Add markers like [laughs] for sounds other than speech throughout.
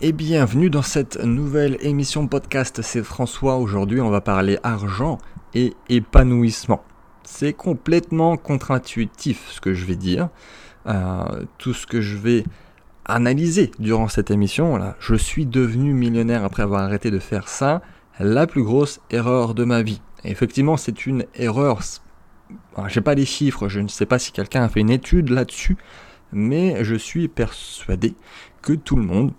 et bienvenue dans cette nouvelle émission podcast. C'est François. Aujourd'hui, on va parler argent et épanouissement. C'est complètement contre-intuitif ce que je vais dire. Euh, tout ce que je vais analyser durant cette émission, là, je suis devenu millionnaire après avoir arrêté de faire ça. La plus grosse erreur de ma vie. effectivement, c'est une erreur. Je n'ai pas les chiffres, je ne sais pas si quelqu'un a fait une étude là-dessus, mais je suis persuadé que tout le monde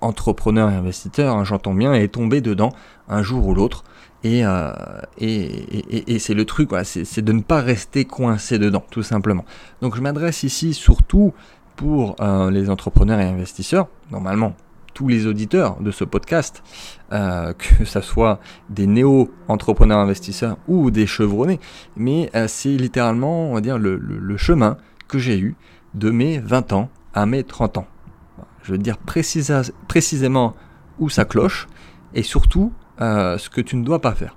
entrepreneur et investisseur, hein, j'entends bien, est tombé dedans un jour ou l'autre. Et, euh, c'est le truc, c'est de ne pas rester coincé dedans, tout simplement. Donc je m'adresse ici surtout pour euh, les entrepreneurs et investisseurs, normalement tous les auditeurs de ce podcast, euh, [laughs] que ce soit des néo-entrepreneurs investisseurs ou des chevronnés, mais c'est littéralement, on va dire, le, le chemin que j'ai eu de mes 20 ans à mes 30 ans je veux dire précisément où ça cloche et surtout euh, ce que tu ne dois pas faire.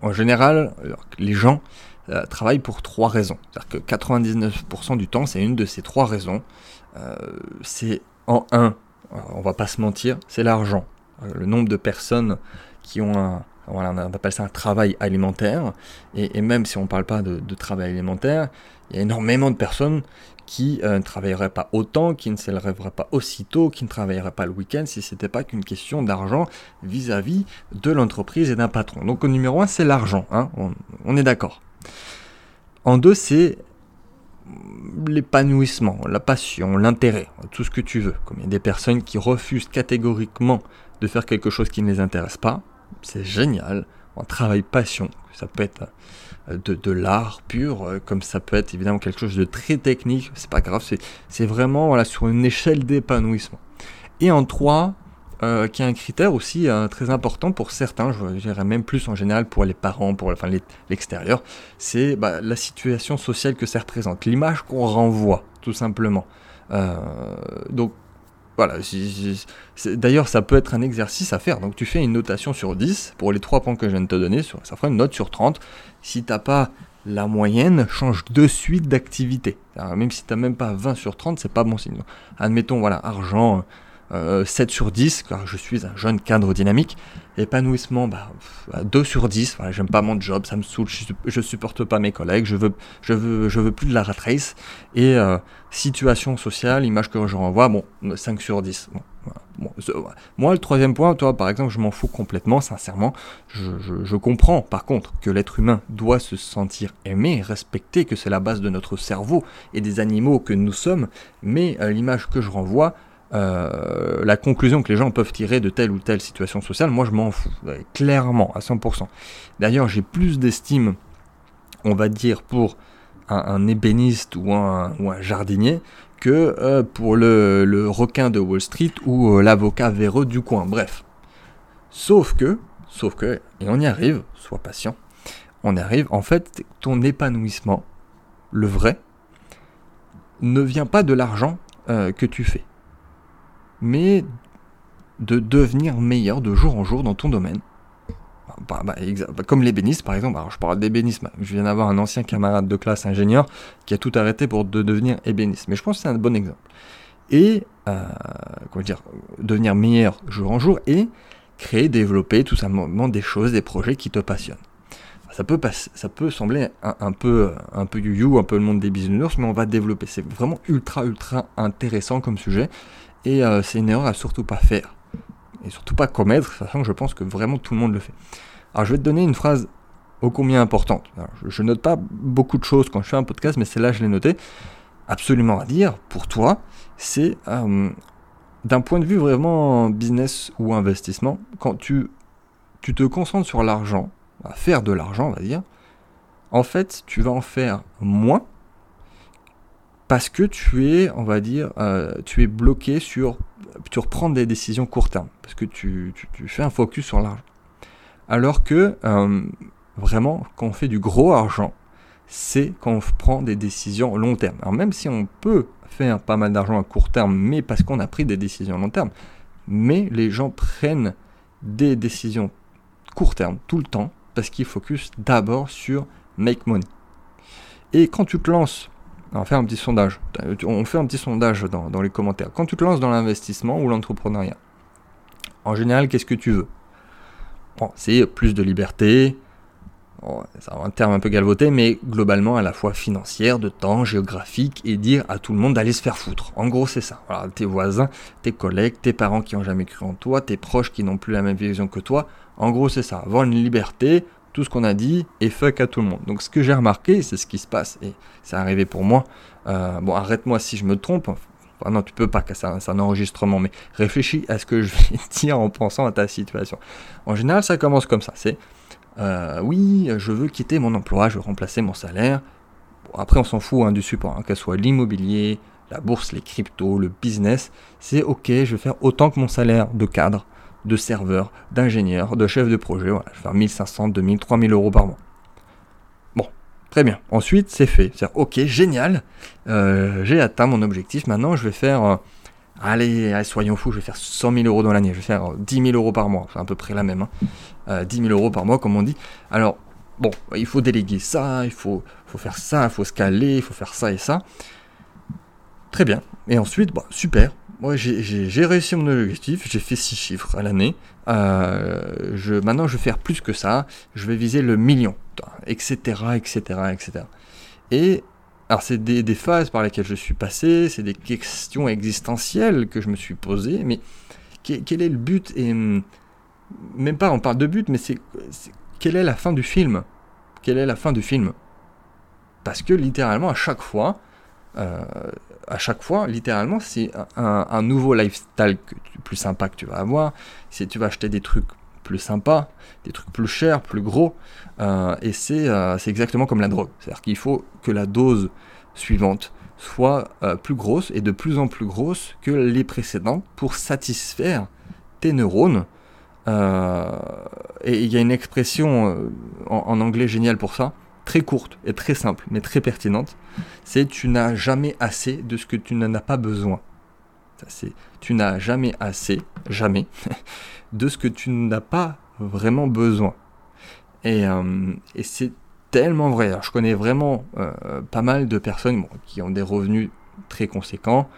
en général, les gens euh, travaillent pour trois raisons. C'est-à-dire que 99% du temps, c'est une de ces trois raisons. Euh, c'est en un, on va pas se mentir, c'est l'argent. Le nombre de personnes qui ont un, on appelle ça un travail alimentaire. Et, même si on ne parle pas de, de, travail alimentaire, il y a énormément de personnes qui euh, ne travailleraient pas autant, qui ne s'élèveraient pas aussitôt, qui ne travailleraient pas le week-end si ce n'était pas qu'une question d'argent vis-à-vis de l'entreprise et d'un patron. Donc au numéro un, c'est l'argent, hein, on, est d'accord. En deux, c'est l'épanouissement, la passion, l'intérêt, tout ce que tu veux. Comme il y a des personnes qui refusent catégoriquement de faire quelque chose qui ne les intéresse pas, c'est génial, un travail passion, ça peut être euh, de, l'art pur, euh, comme ça peut être évidemment quelque chose de très technique, c'est pas grave, c'est vraiment voilà, sur une échelle d'épanouissement. Et en trois, euh, qui est un critère aussi très important pour certains, je dirais même plus en général pour les parents, pour enfin, l'extérieur, c'est bah, la situation sociale que ça représente, l'image qu'on renvoie, tout simplement. donc voilà, d'ailleurs ça peut être un exercice à faire. Donc tu fais une notation sur 10 pour les trois points que je viens de te donner, ça fera une note sur 30. Si t'as pas la moyenne, change de suite d'activité. Même si t'as même pas 20 sur 30, c'est pas bon signe. Admettons, voilà, argent, 7 euh, sur 10, car je suis un jeune cadre dynamique. Épanouissement, bah, 2 sur 10, voilà, j'aime pas mon job, ça me saoule, je, supporte pas mes collègues, je veux, je veux, je veux plus de la rat race. Et euh, situation sociale, image que je renvoie, bon, 5 sur 10. moi, le troisième point, toi, par exemple, je m'en fous complètement, sincèrement. Je, je, comprends, par contre, que l'être humain doit se sentir aimé, respecté, que c'est la base de notre cerveau et des animaux que nous sommes, mais euh, l'image que je renvoie, euh, la conclusion que les gens peuvent tirer de telle ou telle situation sociale, moi je m'en fous, clairement, à 100%. D'ailleurs, j'ai plus d'estime, on va dire, pour un, ébéniste ou un, jardinier que euh, pour le, requin de Wall Street ou euh, l'avocat véreux du coin, bref. Sauf que, sauf que, et on y arrive, sois patient, on y arrive, en fait, ton épanouissement, le vrai, ne vient pas de l'argent que tu fais mais de devenir meilleur de jour en jour dans ton domaine. Bah, bah, bah, comme l'ébéniste par exemple, je parle d'ébénisme, je viens d'avoir un ancien camarade de classe ingénieur qui a tout arrêté pour de devenir ébéniste, mais je pense que c'est un bon exemple. Et, euh, comment dire, devenir meilleur jour en jour et créer, développer tout simplement des choses, des projets qui te passionnent. Ça peut, ça peut sembler un, peu un peu you, un peu le monde des bisounours, mais on va développer. C'est vraiment ultra ultra intéressant comme sujet et euh, c'est une erreur à surtout pas faire. Et surtout pas commettre, sachant que je pense que vraiment tout le monde le fait. Alors je vais te donner une phrase ô combien importante. je, note pas beaucoup de choses quand je fais un podcast, mais celle-là je l'ai noté. Absolument à dire pour toi, c'est euh, d'un point de vue vraiment business ou investissement, quand tu, tu te concentres sur l'argent, à faire de l'argent, on va dire, en fait, tu vas en faire moins parce que tu es, on va dire, euh, tu es bloqué sur, tu reprends des décisions court terme, parce que tu, fais un focus sur l'argent. Alors que euh, vraiment, quand on fait du gros argent, c'est quand on prend des décisions long terme. Alors même si on peut faire pas mal d'argent à court terme, mais parce qu'on a pris des décisions long terme, mais les gens prennent des décisions court terme tout le temps parce qu'ils focus d'abord sur make money. Et quand tu te lances On faire un petit sondage. On fait un petit sondage dans, les commentaires. Quand tu te lances dans l'investissement ou l'entrepreneuriat, en général, qu'est-ce que tu veux? Bon, c'est plus de liberté, c'est un terme un peu galvoté, mais globalement à la fois financière, de temps, géographique, et dire à tout le monde d'aller se faire foutre. En gros, c'est ça. Tes voisins, tes collègues, tes parents qui n'ont jamais cru en toi, tes proches qui n'ont plus la même vision que toi. En gros, c'est ça. Avoir une liberté, tout ce qu'on a dit, et fuck à tout le monde. Donc, ce que j'ai remarqué, c'est ce qui se passe, et c'est arrivé pour moi. Euh, bon, arrête-moi si je me trompe. Non, tu peux pas, c'est un, enregistrement, mais réfléchis à ce que je vais [laughs] dire en pensant à ta situation. En général, ça commence comme ça. C'est euh, oui, je veux quitter mon emploi, je veux remplacer mon salaire. après, on s'en fout hein, du support, hein, que ce soit l'immobilier, la bourse, les cryptos, le business. C'est ok, je vais faire autant que mon salaire de cadre, de serveur, d'ingénieur, de chef de projet. Voilà, je vais faire 1500, 2000, 3000 euros par mois. Bon, très bien. Ensuite, c'est fait. C'est ok, génial. Euh, j'ai atteint mon objectif. Maintenant, je vais faire. Euh, allez, soyons fous, je vais faire 100 000 euros dans l'année, je vais faire 10 000 euros par mois, c'est à peu près la même. Hein. 10 euh, 000 euros par mois, comme on dit. Alors, bon, il faut déléguer ça, il faut, faut faire ça, il faut se caler, il faut faire ça et ça. Très bien. Et ensuite, bah, super. Moi, j'ai réussi mon objectif, j'ai fait 6 chiffres à l'année. Euh, je, maintenant, je vais faire plus que ça. Je vais viser le million, etc., etc., etc. Et alors, c'est des, phases par lesquelles je suis passé, c'est des questions existentielles que je me suis posées, mais quel est le but? Et hum, même pas on parle de but, mais c'est quelle est la fin du film? Quelle est la fin du film? Parce que littéralement à chaque fois, euh, à chaque fois, littéralement, c'est un, nouveau lifestyle plus sympa que tu vas avoir. Si tu vas acheter des trucs plus sympas, des trucs plus chers, plus gros, euh, et euh, c'est exactement comme la drogue. C'est-à-dire qu'il faut que la dose suivante soit plus grosse et de plus en plus grosse que les précédentes pour satisfaire tes neurones euh, et il y a une expression euh, en, anglais géniale pour ça, très courte et très simple, mais très pertinente. C'est tu n'as jamais assez de ce que tu n'en as pas besoin. C'est tu n'as jamais assez, jamais, [laughs] de ce que tu n'as pas vraiment besoin. Et, euh, et c'est tellement vrai. je connais vraiment pas mal de personnes qui ont des revenus très conséquents,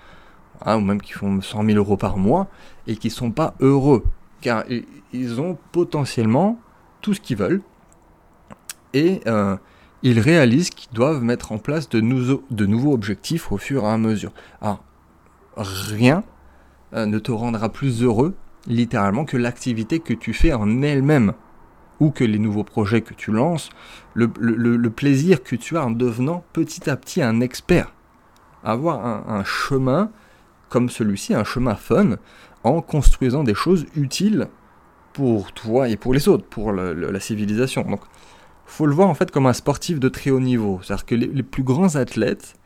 hein, ou même qui font 100 000 euros par mois, et qui sont pas heureux car ils ont potentiellement tout ce qu'ils veulent et euh, ils réalisent qu'ils doivent mettre en place de, nouveaux objectifs au fur et à mesure. Rien euh, ne te rendra plus heureux, littéralement, que l'activité que tu fais en elle-même, ou que les nouveaux projets que tu lances, le, plaisir que tu as en devenant petit à petit un expert. Avoir un chemin comme celui-ci, un chemin fun, en construisant des choses utiles pour toi et pour les autres, pour la civilisation. Donc, faut le voir en fait comme un sportif de très haut niveau. C'est-à-dire que les, plus grands athlètes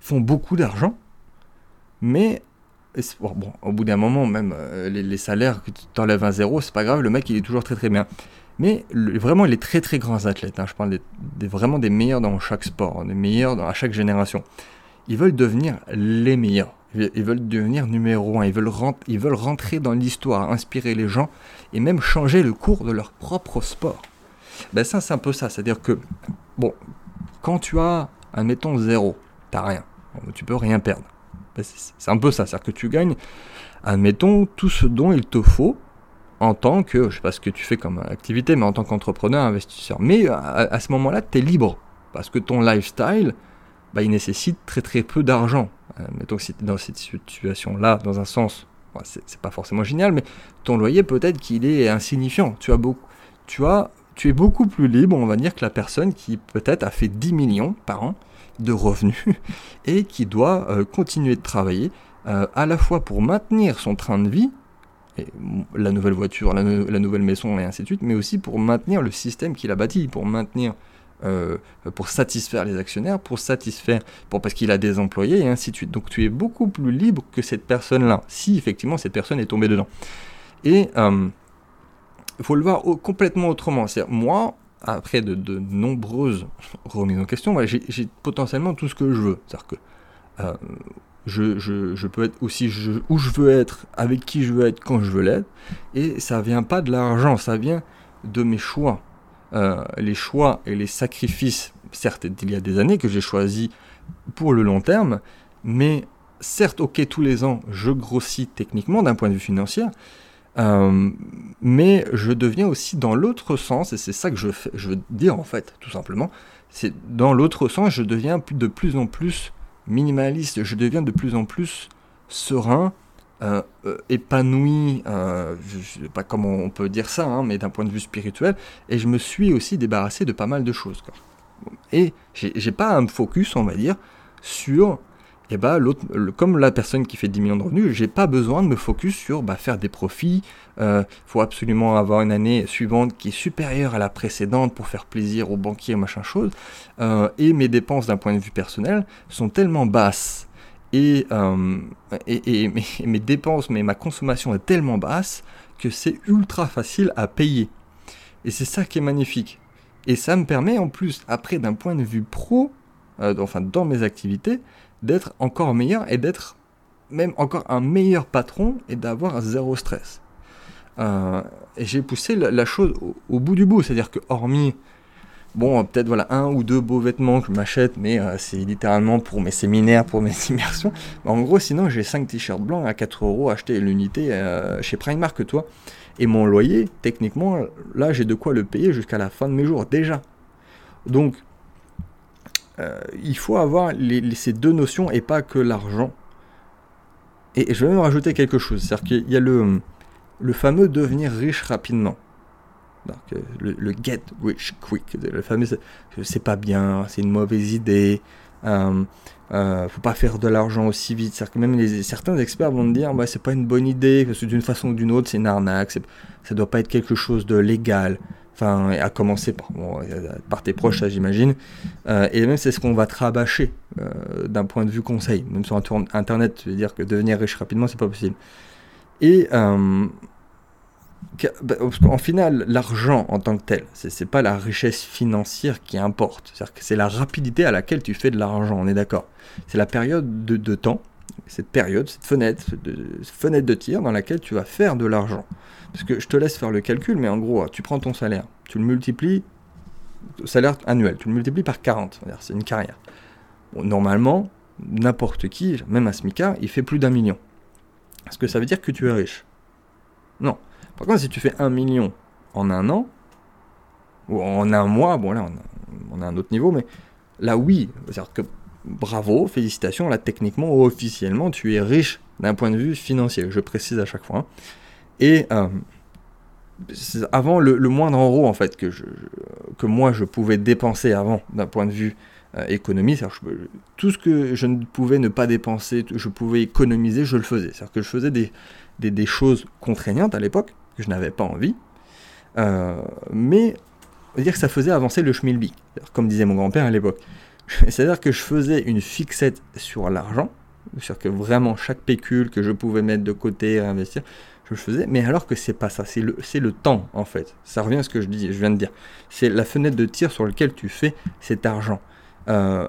font beaucoup d'argent, mais bon, au bout d'un moment, même euh, les, salaires que tu t'enlèves à zéro, c'est pas grave, le mec il est toujours très très bien. Mais vraiment, les très très grands athlètes, hein, je parle des, vraiment des meilleurs dans chaque sport, des meilleurs dans, à chaque génération, ils veulent devenir les meilleurs. Ils veulent devenir numéro un, ils veulent, ils veulent rentrer dans l'histoire, inspirer les gens et même changer le cours de leur propre sport. Ben ça, c'est un peu ça. C'est-à-dire que, bon, quand tu as, admettons, zéro, t'as rien. Tu peux rien perdre. Ben, c'est un peu ça. C'est-à-dire que tu gagnes, admettons, tout ce dont il te faut en tant que, je sais pas ce que tu fais comme activité, mais en tant qu'entrepreneur, investisseur. Mais à, à ce moment-là, tu es libre. Parce que ton lifestyle, bah, il nécessite très très peu d'argent. Euh, mettons que si tu es dans cette situation-là, dans un sens, c'est pas forcément génial, mais ton loyer peut-être qu'il est insignifiant. Tu as beaucoup, tu as, tu es beaucoup plus libre, on va dire, que la personne qui peut-être a fait 10 millions par an de revenus [laughs] et qui doit euh, continuer de travailler euh, à la fois pour maintenir son train de vie, la nouvelle voiture, la, nouvelle maison et ainsi de suite, mais aussi pour maintenir le système qu'il a bâti, pour maintenir euh, pour satisfaire les actionnaires, pour satisfaire, parce qu'il a des employés et ainsi de suite. Donc tu es beaucoup plus libre que cette personne-là, si effectivement cette personne est tombée dedans. Et il faut le voir complètement autrement. Moi, après de, nombreuses remises en question, j'ai potentiellement tout ce que je veux. C'est-à-dire que euh, je, je, peux être aussi où je veux être, avec qui je veux être, quand je veux l'être. Et ça vient pas de l'argent, ça vient de mes choix. Euh, les choix et les sacrifices, certes il y a des années que j'ai choisi pour le long terme, mais certes, ok, tous les ans, je grossis techniquement d'un point de vue financier, euh, mais je deviens aussi dans l'autre sens, et c'est ça que je, veux dire en fait, tout simplement, c'est dans l'autre sens, je deviens de plus en plus minimaliste, je deviens de plus en plus serein, euh, euh, épanoui, je ne sais pas comment on peut dire ça, hein, mais d'un point de vue spirituel, et je me suis aussi débarrassé de pas mal de choses. Quoi. Et j'ai pas un focus, on va dire, sur et eh bah, l'autre, comme la personne qui fait 10 millions de revenus, j'ai pas besoin de me focus sur bah, faire des profits. Euh, faut absolument avoir une année suivante qui est supérieure à la précédente pour faire plaisir aux banquiers, machin chose. Euh, et mes dépenses d'un point de vue personnel sont tellement basses et, euh, et, mes, mes, dépenses, mais ma consommation est tellement basse que c'est ultra facile à payer. Et c'est ça qui est magnifique. Et ça me permet en plus, après d'un point de vue pro, enfin dans mes activités, d'être encore meilleur et d'être même encore un meilleur patron et d'avoir zéro stress. Euh, et j'ai poussé la, chose au, bout du bout, c'est-à-dire que hormis, bon, peut-être voilà un ou deux beaux vêtements que je m'achète, mais euh, c'est littéralement pour mes séminaires, pour mes [laughs] immersions. en gros, sinon j'ai 5 t-shirts blancs à 4 euros achetés l'unité euh, chez Primark, toi. Et mon loyer, techniquement, là j'ai de quoi le payer jusqu'à la fin de mes jours déjà. Donc euh, il faut avoir ces deux notions et pas que l'argent. Et, je vais même rajouter quelque chose, c'est-à-dire qu'il y a le, fameux devenir riche rapidement. le, get rich quick, le fameux c'est pas bien, c'est une mauvaise idée, euh, euh, faut pas faire de l'argent aussi vite. C'est-à-dire que même certains experts vont dire bah, c'est pas une bonne idée, parce que d'une façon ou d'une autre c'est une arnaque, ça doit pas être quelque chose de légal. Enfin, à commencer par, tes proches, ça j'imagine. Euh, et même c'est ce qu'on va te rabâcher euh, d'un point de vue conseil. Même sur Internet, tu veux dire que devenir riche rapidement, c'est pas possible. Et euh, bah, en final, l'argent en tant que tel, c'est pas la richesse financière qui importe. Que c'est la rapidité à laquelle tu fais de l'argent, on est d'accord. C'est la période de, de, temps, cette période, cette fenêtre, de, fenêtre de tir dans laquelle tu vas faire de l'argent. Parce que je te laisse faire le calcul, mais en gros, tu prends ton salaire, tu le multiplies, salaire annuel, tu le multiplies par 40, c'est une carrière. normalement, n'importe qui, même un SMICA, il fait plus d'un million. Est-ce que ça veut dire que tu es riche? Non. Par contre, si tu fais un million en un an, ou en un mois, bon là, on a, un autre niveau, mais là, oui. C'est-à-dire que bravo, félicitations, là, techniquement, officiellement, tu es riche d'un point de vue financier. Je précise à chaque fois. Hein. Et euh, avant le, moindre euro en fait que, je, que moi je pouvais dépenser avant d'un point de vue euh, économie, tout ce que je ne pouvais ne pas dépenser, je pouvais économiser, je le faisais. C'est-à-dire que je faisais des, des, choses contraignantes à l'époque, que je n'avais pas envie, euh, mais dire que ça faisait avancer le schmilblick, comme disait mon grand-père à l'époque. [laughs] C'est-à-dire que je faisais une fixette sur l'argent, c'est-à-dire que vraiment chaque pécule que je pouvais mettre de côté, réinvestir, je le faisais, mais alors que c'est pas ça, c'est le, le temps en fait. Ça revient à ce que je, dis, je viens de dire. C'est la fenêtre de tir sur laquelle tu fais cet argent. Euh,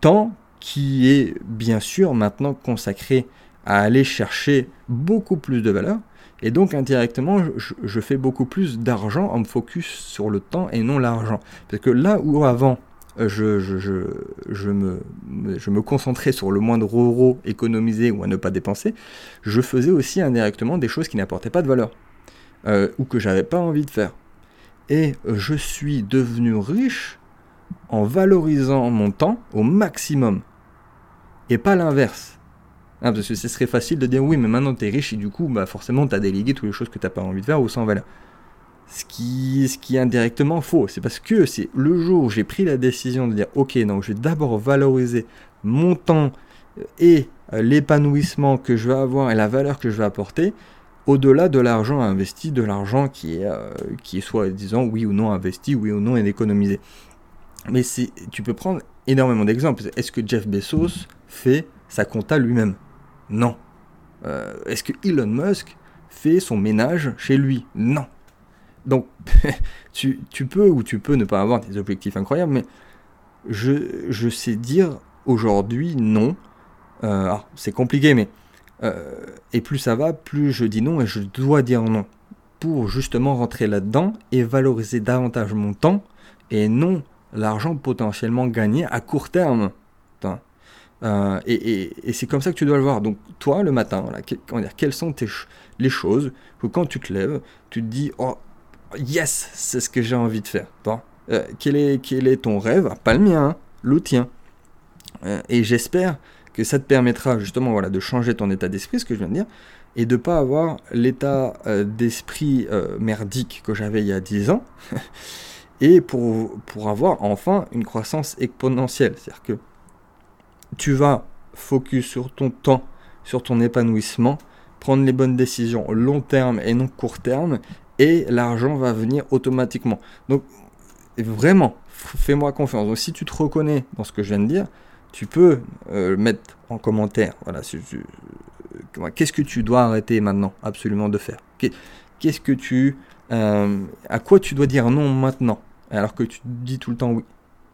temps qui est bien sûr maintenant consacré à aller chercher beaucoup plus de valeur. Et donc indirectement, je fais beaucoup plus d'argent en me focus sur le temps et non l'argent. Parce que là où avant, je, je, me, concentrais sur le moindre euro économisé ou à ne pas dépenser, je faisais aussi indirectement des choses qui n'apportaient pas de valeur euh, ou que j'avais pas envie de faire. Et je suis devenu riche en valorisant mon temps au maximum et pas l'inverse. Hein, parce que ce serait facile de dire oui, mais maintenant tu es riche et du coup, bah, forcément, tu as délégué toutes les choses que tu n'as pas envie de faire ou sans valeur. Ce qui, ce qui est indirectement faux. C'est parce que c'est le jour où j'ai pris la décision de dire ok, donc je vais d'abord valoriser mon temps et euh, l'épanouissement que je vais avoir et la valeur que je vais apporter, au-delà de l'argent investi, de l'argent qui est, euh, qui disant oui ou non investi, oui ou non économisé. Mais tu peux prendre énormément d'exemples. Est-ce que Jeff Bezos fait sa compta lui-même? Non. Euh, est-ce que Elon Musk fait son ménage chez lui? Non. Donc, [laughs] tu, peux ou tu peux ne pas avoir des objectifs incroyables, mais je, sais dire aujourd'hui non. Euh, c'est compliqué, mais. Euh, et plus ça va, plus je dis non et je dois dire non. Pour justement rentrer là-dedans et valoriser davantage mon temps et non l'argent potentiellement gagné à court terme. Euh, et, c'est comme ça que tu dois le voir. Donc toi, le matin, quelles sont les choses que quand tu te lèves, tu te dis, oh, yes, c'est ce que j'ai envie de faire. Euh, quel, est, ton rêve? Pas le mien, hein, le tien. Euh, et j'espère que ça te permettra justement de changer ton état d'esprit, ce que je viens de dire, et de ne pas avoir l'état d'esprit merdique que j'avais il y a 10 ans, [laughs] et pour avoir enfin une croissance exponentielle. C'est-à-dire que tu vas focus sur ton temps, sur ton épanouissement, prendre les bonnes décisions long terme et non court terme, et l'argent va venir automatiquement. Donc vraiment, fais-moi confiance. Donc si tu te reconnais dans ce que je viens de dire, tu peux euh, mettre en commentaire. Voilà, euh, qu'est-ce que tu dois arrêter maintenant absolument de faire? Qu'est-ce que tu, euh, à quoi tu dois dire non maintenant alors que tu dis tout le temps oui?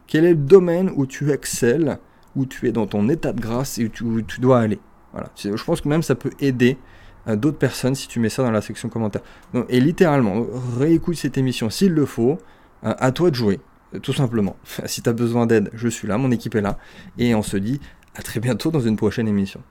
Quel est le domaine où tu excelles où tu es dans ton état de grâce et où tu, dois aller? Voilà. Je pense que même ça peut aider d'autres personnes si tu mets ça dans la section commentaires. et littéralement, réécoute cette émission s'il le faut, euh, à toi de jouer, tout simplement. [laughs] si tu as besoin d'aide, je suis là, mon équipe est là, et on se dit à très bientôt dans une prochaine émission.